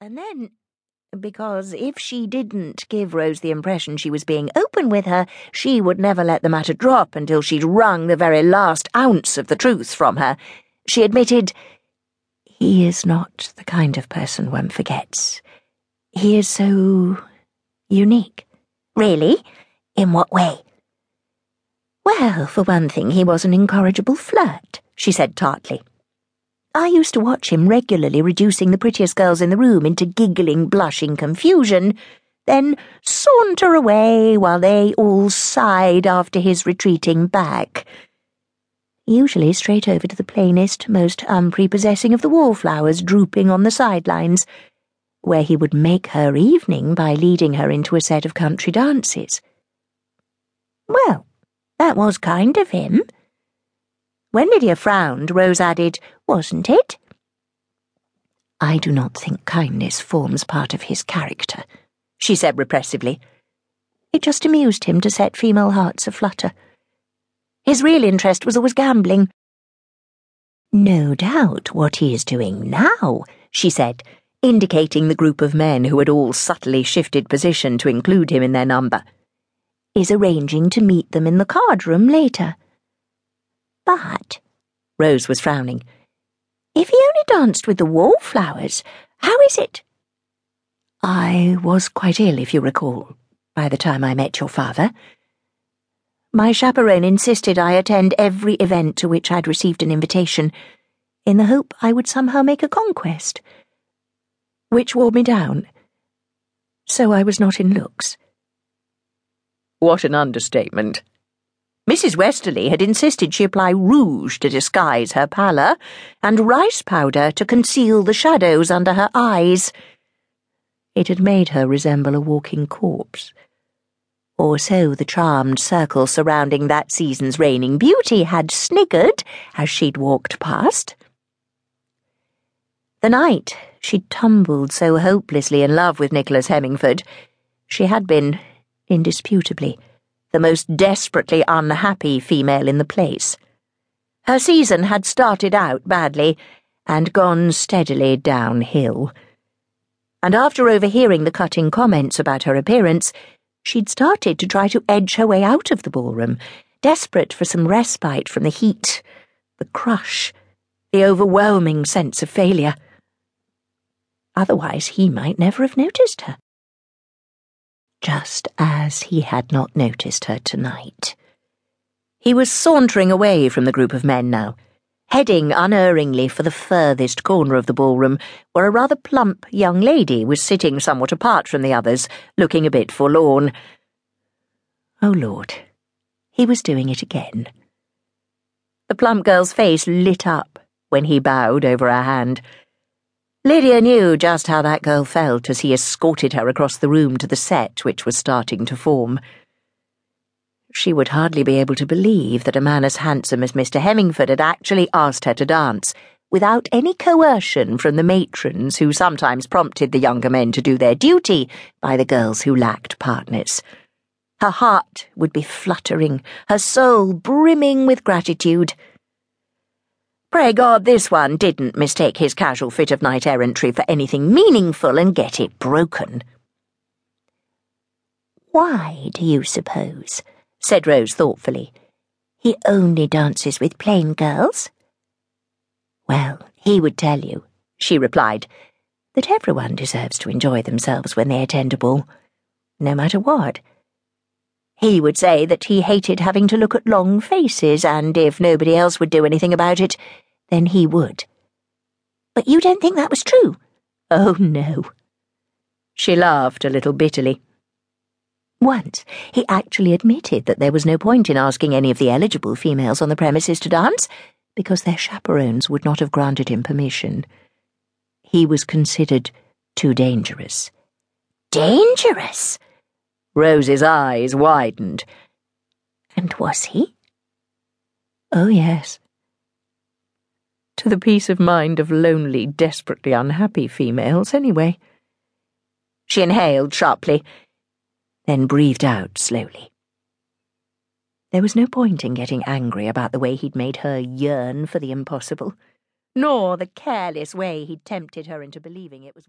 And then, because if she didn't give Rose the impression she was being open with her, she would never let the matter drop until she'd wrung the very last ounce of the truth from her, she admitted, He is not the kind of person one forgets. He is so unique. Really? In what way? Well, for one thing, he was an incorrigible flirt, she said tartly. I used to watch him regularly reducing the prettiest girls in the room into giggling, blushing confusion, then saunter away while they all sighed after his retreating back. Usually straight over to the plainest, most unprepossessing of the wallflowers drooping on the sidelines, where he would make her evening by leading her into a set of country dances. Well, that was kind of him. When Lydia frowned, Rose added, Wasn't it? I do not think kindness forms part of his character, she said repressively. It just amused him to set female hearts aflutter. His real interest was always gambling. No doubt what he is doing now, she said, indicating the group of men who had all subtly shifted position to include him in their number, is arranging to meet them in the card room later. But, Rose was frowning, if he only danced with the wallflowers, how is it? I was quite ill, if you recall, by the time I met your father. My chaperone insisted I attend every event to which I'd received an invitation, in the hope I would somehow make a conquest, which wore me down. So I was not in looks. What an understatement. Mrs. Westerly had insisted she apply rouge to disguise her pallor, and rice powder to conceal the shadows under her eyes. It had made her resemble a walking corpse. Or so the charmed circle surrounding that season's reigning beauty had sniggered as she'd walked past. The night she'd tumbled so hopelessly in love with Nicholas Hemmingford, she had been, indisputably, the most desperately unhappy female in the place. Her season had started out badly and gone steadily downhill. And after overhearing the cutting comments about her appearance, she'd started to try to edge her way out of the ballroom, desperate for some respite from the heat, the crush, the overwhelming sense of failure. Otherwise, he might never have noticed her just as he had not noticed her tonight. He was sauntering away from the group of men now, heading unerringly for the furthest corner of the ballroom, where a rather plump young lady was sitting somewhat apart from the others, looking a bit forlorn. Oh, Lord, he was doing it again. The plump girl's face lit up when he bowed over her hand. Lydia knew just how that girl felt as he escorted her across the room to the set which was starting to form. She would hardly be able to believe that a man as handsome as Mr. Hemmingford had actually asked her to dance, without any coercion from the matrons who sometimes prompted the younger men to do their duty by the girls who lacked partners. Her heart would be fluttering, her soul brimming with gratitude. Pray God oh, this one didn't mistake his casual fit of knight errantry for anything meaningful and get it broken. Why do you suppose? said Rose thoughtfully. He only dances with plain girls? Well, he would tell you, she replied, that everyone deserves to enjoy themselves when they attend a ball, no matter what. He would say that he hated having to look at long faces, and if nobody else would do anything about it, then he would. But you don't think that was true? Oh, no. She laughed a little bitterly. Once, he actually admitted that there was no point in asking any of the eligible females on the premises to dance, because their chaperones would not have granted him permission. He was considered too dangerous. Dangerous? Rose's eyes widened. And was he? Oh, yes the peace of mind of lonely, desperately unhappy females, anyway. She inhaled sharply, then breathed out slowly. There was no point in getting angry about the way he'd made her yearn for the impossible, nor the careless way he'd tempted her into believing it was.